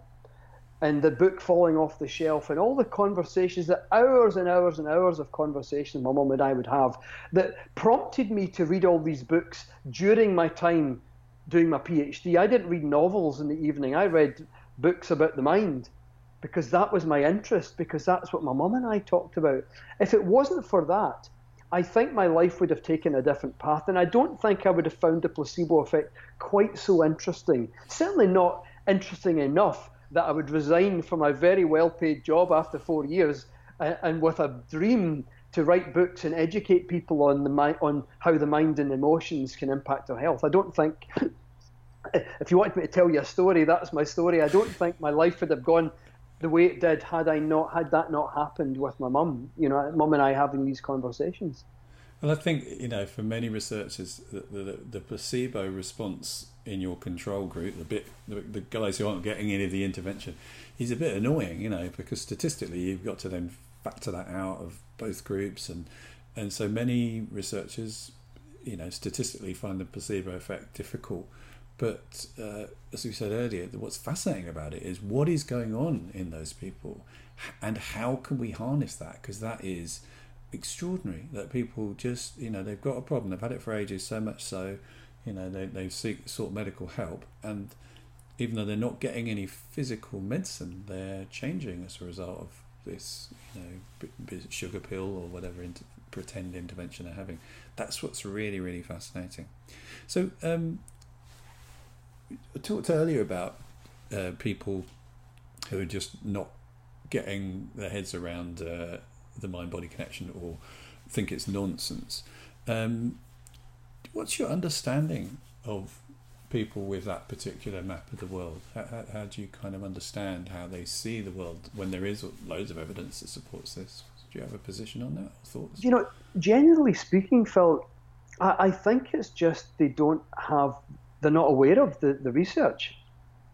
and the book falling off the shelf and all the conversations the hours and hours and hours of conversations my mum and I would have that prompted me to read all these books during my time doing my PhD. I didn't read novels in the evening. I read books about the mind because that was my interest because that's what my mum and I talked about. If it wasn't for that, I think my life would have taken a different path and I don't think I would have found the placebo effect quite so interesting. Certainly not interesting enough that I would resign from my very well paid job after four years and, and with a dream to write books and educate people on the on how the mind and emotions can impact our health. I don't think if you wanted me to tell you a story, that's my story. I don't think my life would have gone the way it did had I not had that not happened with my mum. You know, mum and I having these conversations. Well, I think you know, for many researchers, the, the, the placebo response in your control group, the bit the, the, guys who aren't getting any of the intervention, is a bit annoying, you know, because statistically you've got to then factor that out of both groups, and and so many researchers, you know, statistically find the placebo effect difficult. But uh, as we said earlier, what's fascinating about it is what is going on in those people, and how can we harness that? Because that is extraordinary that people just you know they've got a problem they've had it for ages so much so you know they, they seek sought medical help and even though they're not getting any physical medicine they're changing as a result of this you know sugar pill or whatever inter- pretend intervention they're having that's what's really really fascinating so um, I talked earlier about uh, people who are just not getting their heads around uh, the mind body connection or think it's nonsense. Um, what's your understanding of people with that particular map of the world? How, how, how, do you kind of understand how they see the world when there is loads of evidence that supports this? Do you have a position on that or thoughts? You know, generally speaking, Phil, I, I think it's just they don't have, they're not aware of the, the research.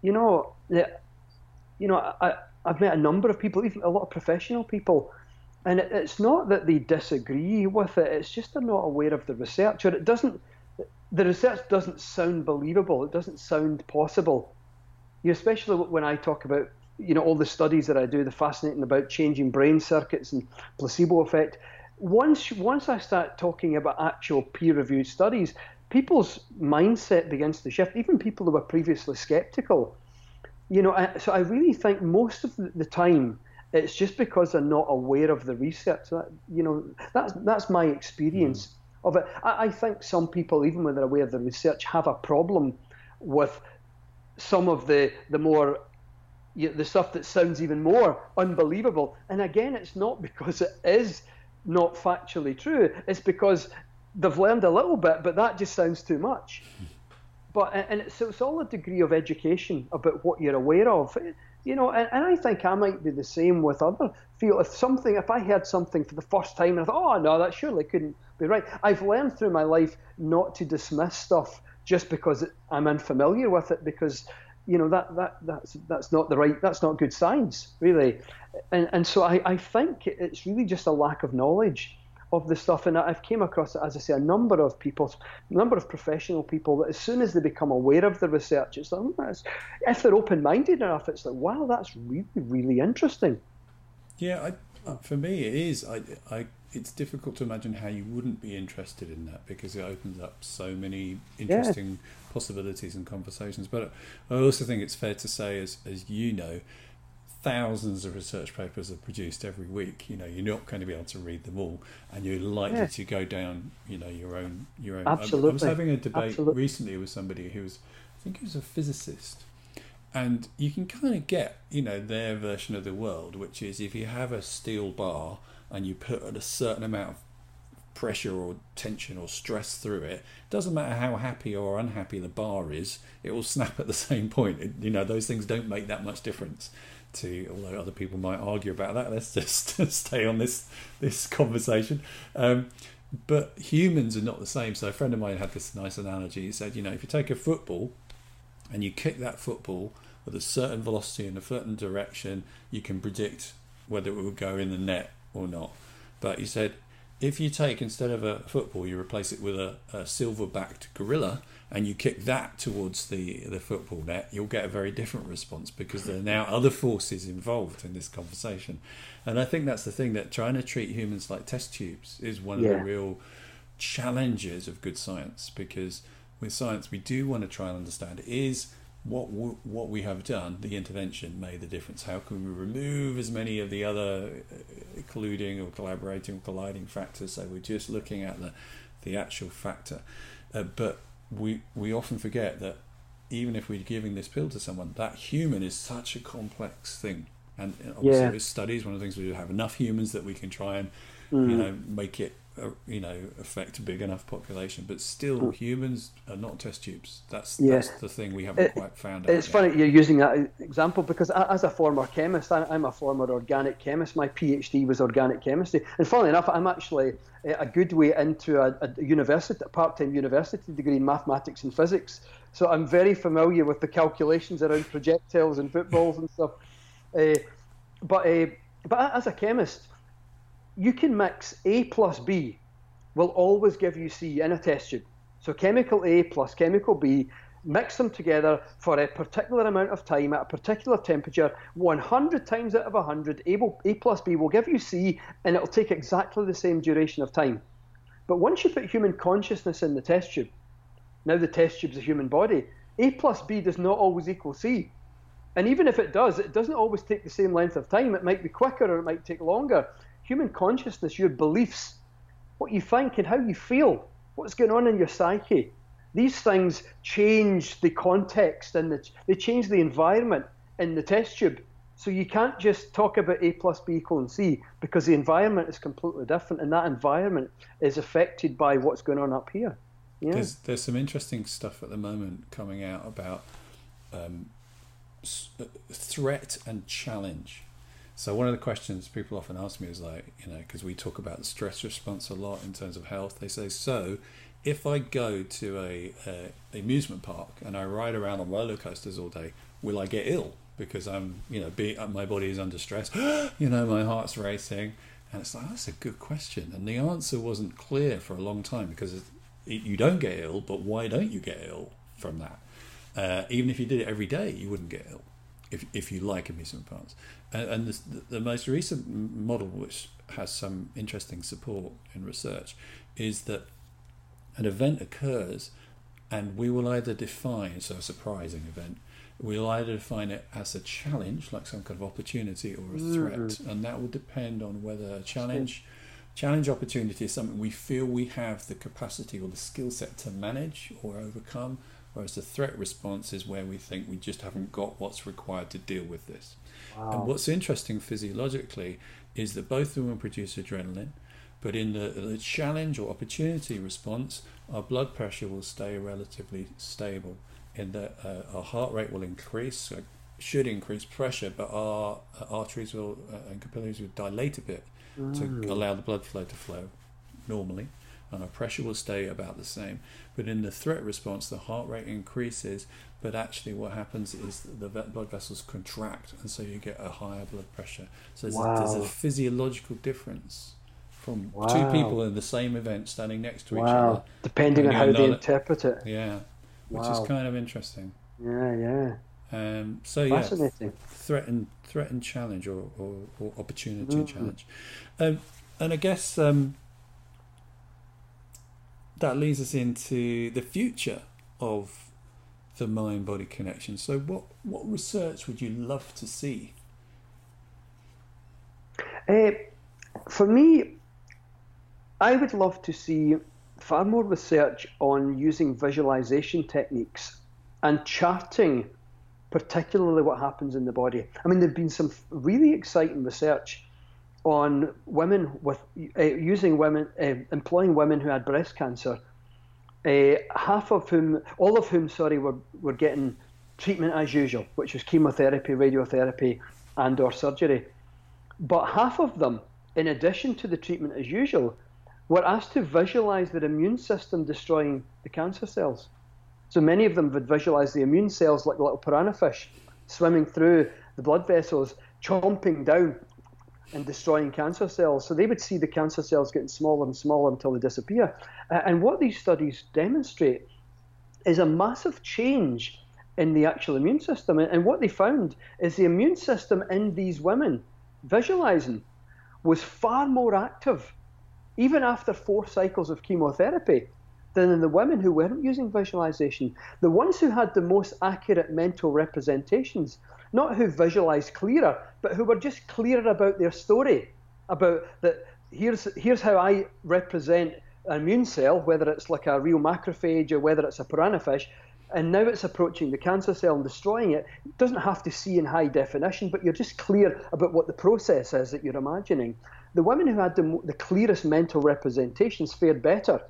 You know, you know, I, I've met a number of people, even a lot of professional people and it's not that they disagree with it, it's just they're not aware of the research, or it doesn't, the research doesn't sound believable, it doesn't sound possible. You, especially when I talk about, you know, all the studies that I do, the fascinating about changing brain circuits and placebo effect, once once I start talking about actual peer-reviewed studies, people's mindset begins to shift. Even people who were previously skeptical, you know. So I really think most of the time it's just because they're not aware of the research. That, you know, that's that's my experience mm. of it. I, I think some people, even when they're aware of the research, have a problem with some of the the more the stuff that sounds even more unbelievable. And again, it's not because it is not factually true. It's because they've learned a little bit, but that just sounds too much. But and it's, it's all a degree of education about what you're aware of, you know. And, and I think I might be the same with other feel if something if I heard something for the first time and I thought, oh no, that surely couldn't be right. I've learned through my life not to dismiss stuff just because I'm unfamiliar with it because you know that that that's that's not the right that's not good science really and and so I, I think it's really just a lack of knowledge of the stuff and I've came across as I say a number of people a number of professional people that as soon as they become aware of the research it's like oh, if they're open-minded enough it's like wow that's really really interesting yeah I, uh, for me it is I, I it's difficult to imagine how you wouldn't be interested in that because it opens up so many interesting yeah. possibilities and conversations. But I also think it's fair to say, as as you know, thousands of research papers are produced every week. You know, you're not going to be able to read them all, and you're likely yeah. to go down, you know, your own your own. Absolutely. I, was having a debate Absolutely. recently with somebody who was, I think he was a physicist, and you can kind of get, you know, their version of the world, which is if you have a steel bar and you put a certain amount of pressure or tension or stress through it doesn't matter how happy or unhappy the bar is it will snap at the same point it, you know those things don't make that much difference to although other people might argue about that. Let's just stay on this this conversation. Um, but humans are not the same. So a friend of mine had this nice analogy. He said you know if you take a football and you kick that football with a certain velocity in a certain direction you can predict whether it will go in the net or not. But he said, if you take instead of a football, you replace it with a, a silver-backed gorilla, and you kick that towards the the football net, you'll get a very different response because there are now other forces involved in this conversation. And I think that's the thing that trying to treat humans like test tubes is one yeah. of the real challenges of good science because with science we do want to try and understand is what what we have done, the intervention made the difference. How can we remove as many of the other uh, colluding or collaborating or colliding factors? So we're just looking at the the actual factor, uh, but we we often forget that even if we're giving this pill to someone, that human is such a complex thing. And obviously, yeah. with studies, one of the things we do have enough humans that we can try and mm. you know make it you know affect a big enough population but still mm. humans are not test tubes that's yeah. that's the thing we haven't it, quite found out it's yet. funny you're using that example because as a former chemist i'm a former organic chemist my phd was organic chemistry and funnily enough i'm actually a good way into a, a university a part-time university degree in mathematics and physics so i'm very familiar with the calculations around projectiles and footballs and stuff uh, but uh, but as a chemist you can mix A plus B will always give you C in a test tube. So chemical A plus chemical B, mix them together for a particular amount of time at a particular temperature, 100 times out of 100, A, plus B will give you C and it'll take exactly the same duration of time. But once you put human consciousness in the test tube, now the test tube's a human body, A plus B does not always equal C. And even if it does, it doesn't always take the same length of time. It might be quicker or it might take longer human consciousness, your beliefs, what you think and how you feel, what's going on in your psyche. These things change the context and the, they change the environment in the test tube. So you can't just talk about A plus B equals C because the environment is completely different and that environment is affected by what's going on up here. Yeah. There's, there's some interesting stuff at the moment coming out about um, uh, threat and challenge. So one of the questions people often ask me is like, you know, because we talk about the stress response a lot in terms of health. They say, so if I go to a, a amusement park and I ride around on roller coasters all day, will I get ill because I'm, you know, be, my body is under stress? you know, my heart's racing, and it's like that's a good question, and the answer wasn't clear for a long time because it, you don't get ill, but why don't you get ill from that? Uh, even if you did it every day, you wouldn't get ill if, if you like amusement parks. And, and the, the, most recent model, which has some interesting support in research is that an event occurs and we will either define, so a surprising event, we'll either define it as a challenge, like some kind of opportunity, or a threat, mm-hmm. and that will depend on whether a challenge, challenge opportunity is something we feel we have the capacity or the skill set to manage or overcome, whereas the threat response is where we think we just haven't got what's required to deal with this. Wow. And what's interesting physiologically is that both of them produce adrenaline, but in the, the challenge or opportunity response, our blood pressure will stay relatively stable in that uh, our heart rate will increase, should increase pressure, but our uh, arteries will uh, and capillaries will dilate a bit mm. to allow the blood flow to flow normally, and our pressure will stay about the same. But in the threat response, the heart rate increases, but actually what happens is the blood vessels contract, and so you get a higher blood pressure. So there's, wow. a, there's a physiological difference from wow. two people in the same event standing next to each other. Depending on how they interpret it. Yeah which wow. is kind of interesting. Yeah, yeah. Um, so yeah, threat and threat and challenge, or, or, or opportunity mm-hmm. challenge, um, and I guess um, that leads us into the future of the mind body connection. So, what what research would you love to see? Uh, for me, I would love to see far more research on using visualization techniques and charting particularly what happens in the body. I mean, there've been some really exciting research on women with uh, using women, uh, employing women who had breast cancer. Uh, half of whom, all of whom, sorry, were were getting treatment as usual, which was chemotherapy, radiotherapy, and/or surgery. But half of them, in addition to the treatment as usual, were asked to visualize their immune system destroying the cancer cells. So many of them would visualize the immune cells like little piranha fish swimming through the blood vessels, chomping down and destroying cancer cells. So they would see the cancer cells getting smaller and smaller until they disappear. Uh, and what these studies demonstrate is a massive change in the actual immune system. And what they found is the immune system in these women visualizing was far more active even after four cycles of chemotherapy, than in the women who weren't using visualization. The ones who had the most accurate mental representations, not who visualized clearer, but who were just clearer about their story, about that here's here's how I represent an immune cell, whether it's like a real macrophage or whether it's a piranha fish, and now it's approaching the cancer cell and destroying it. It doesn't have to see in high definition, but you're just clear about what the process is that you're imagining the women who had the, the clearest mental representations fared better.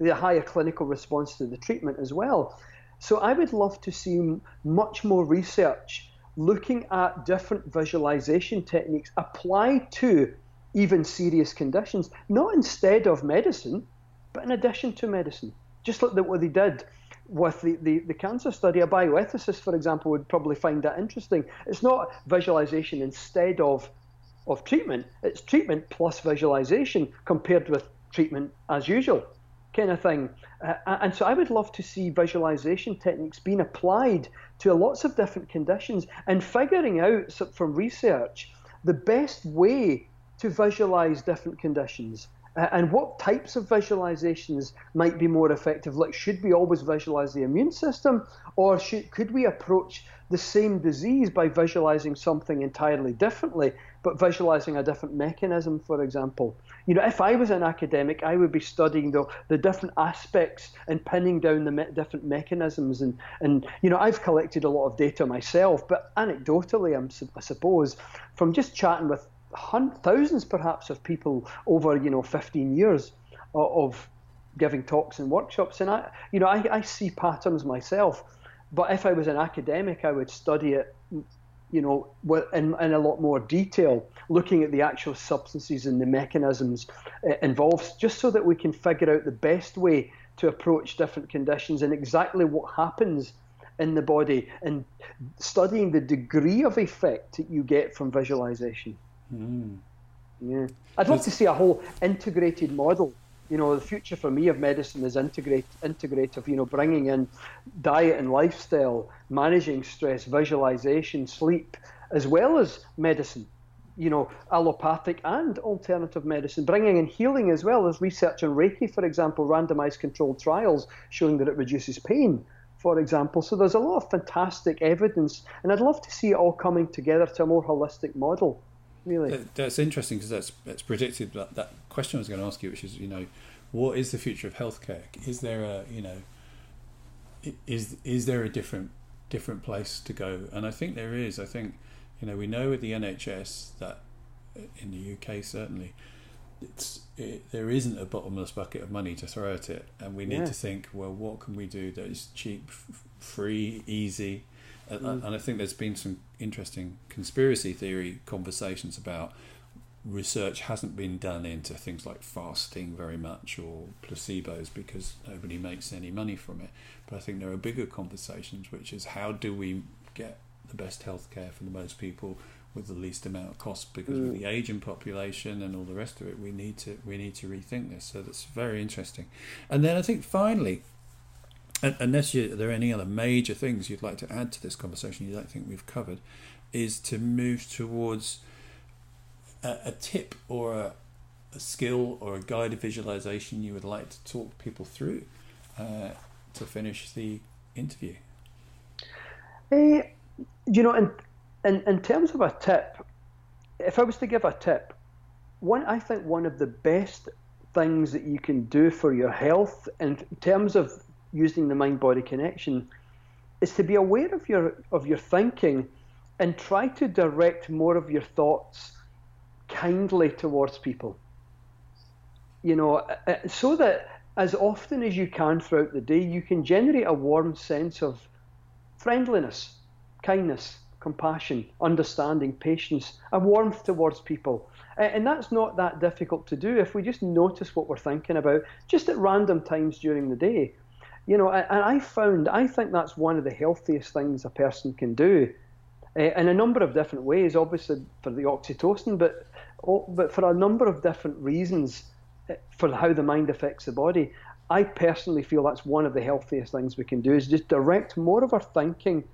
They had a higher clinical response to the treatment as well. So I would love to see much more research looking at different visualization techniques applied to even serious conditions, not instead of medicine, but in addition to medicine. Just like what they did with the, the, the, cancer study, a bioethicist, for example, would probably find that interesting. It's not visualization instead of of treatment. It's treatment plus visualization compared with treatment as usual kind of thing. Uh, and so I would love to see visualization techniques being applied to lots of different conditions and figuring out from research the best way to visualize different conditions. And what types of visualizations might be more effective? Like, should we always visualize the immune system, or should, could we approach the same disease by visualizing something entirely differently but visualizing a different mechanism, for example. You know, if I was an academic, I would be studying the, the different aspects and pinning down the me- different mechanisms. And, and, you know, I've collected a lot of data myself, but anecdotally, I'm, I suppose, from just chatting with hundreds, thousands perhaps of people over, you know, 15 years of, giving talks and workshops. And I, you know, I, I see patterns myself. But if I was an academic, I would study it you know, in, in a lot more detail, looking at the actual substances and the mechanisms uh, involved, just so that we can figure out the best way to approach different conditions and exactly what happens in the body and studying the degree of effect that you get from visualization. Mm. Yeah. I'd love to see a whole integrated model you know, the future for me of medicine is integrate, integrative, you know, bringing in diet and lifestyle, managing stress, visualization, sleep, as well as medicine. you know, allopathic and alternative medicine, bringing in healing as well as research on Reiki, for example, randomized controlled trials showing that it reduces pain, for example. So there's a lot of fantastic evidence, and I'd love to see it all coming together to a more holistic model. Really, that's interesting because that's that's predicted that, that question I was going to ask you, which is, you know, what is the future of healthcare? Is there a, you know, is is there a different different place to go? And I think there is. I think you know we know with the NHS that uh, in the UK certainly it's it, there isn't a bottomless bucket of money to throw at it, and we need yeah. to think well what can we do that is cheap, f- free, easy. Mm. And I think there's been some interesting conspiracy theory conversations about research hasn't been done into things like fasting very much or placebos because nobody makes any money from it. But I think there are bigger conversations, which is how do we get the best healthcare for the most people with the least amount of cost? Because mm. with the aging population and all the rest of it, we need to we need to rethink this. So that's very interesting. And then I think finally, unless you, there are any other major things you'd like to add to this conversation you don't think we've covered, is to move towards a, a tip or a, a, skill or a guided visualization you would like to talk people through uh, to finish the interview? Uh, you know, in, in, in terms of a tip, if I was to give a tip, one I think one of the best things that you can do for your health in terms of using the mind body connection is to be aware of your of your thinking and try to direct more of your thoughts kindly towards people. You know, uh, uh, so that as often as you can throughout the day, you can generate a warm sense of friendliness, kindness, compassion, understanding, patience, a warmth towards people. And that's not that difficult to do if we just notice what we're thinking about just at random times during the day. You know, and I found, I think that's one of the healthiest things a person can do in a number of different ways, obviously for the oxytocin, but Oh, but for a number of different reasons eh, for how the mind affects the body. I personally feel that's one of the healthiest things we can do is just direct more of our thinking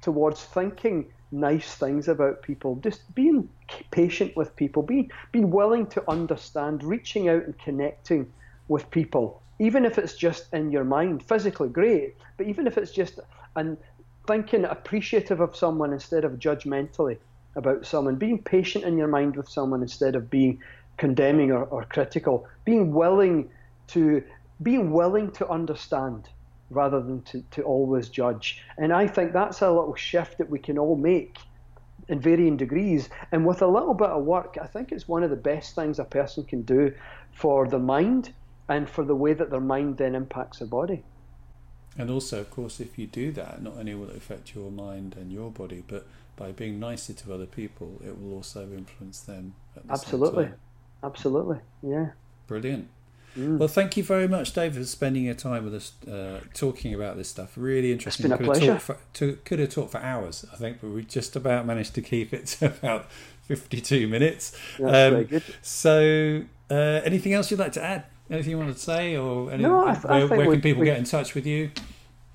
towards thinking nice things about people, just being patient with people, being being willing to understand, reaching out and connecting with people, even if it's just in your mind, physically great, but even if it's just and thinking appreciative of someone instead of judgmentally about someone, being patient in your mind with someone instead of being condemning or, or critical, being willing to being willing to understand rather than to, to always judge. And I think that's a little shift that we can all make in varying degrees. And with a little bit of work, I think it's one of the best things a person can do for the mind and for the way that their mind then impacts their body. And also, of course, if you do that, not only will it affect your mind and your body, but by being nicer to other people, it will also influence them. The Absolutely. Absolutely. Yeah. Brilliant. Mm. Well, thank you very much, David, for spending your time with us, uh, talking about this stuff. Really interesting. It's been a could pleasure. Have for, to, could have talked for hours, I think, but we just about managed to keep it to about 52 minutes. That's um, very good. So, uh, anything else you'd like to add? Anything you want to say, or any, no, I, th- where, where can people get in touch with you?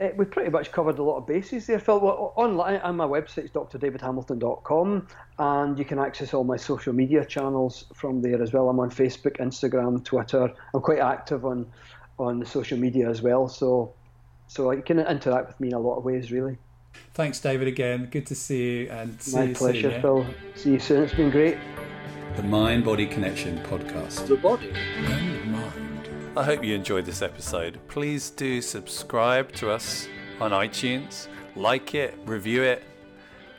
Uh, we pretty much covered a lot of bases there, Phil. Well, online, on my website is drdavidhamilton.com, and you can access all my social media channels from there as well. I'm on Facebook, Instagram, Twitter. I'm quite active on on the social media as well, so so you can interact with me in a lot of ways, really. Thanks, David. Again, good to see you, and see my you pleasure, soon, yeah? Phil. See you soon. It's been great. The Mind Body Connection podcast. The body and mind. I hope you enjoyed this episode. Please do subscribe to us on iTunes, like it, review it,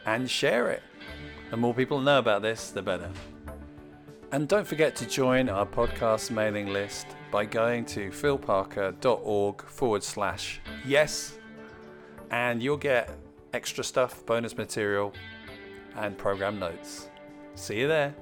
and share it. The more people know about this, the better. And don't forget to join our podcast mailing list by going to philparker.org forward slash yes, and you'll get extra stuff, bonus material, and program notes. See you there.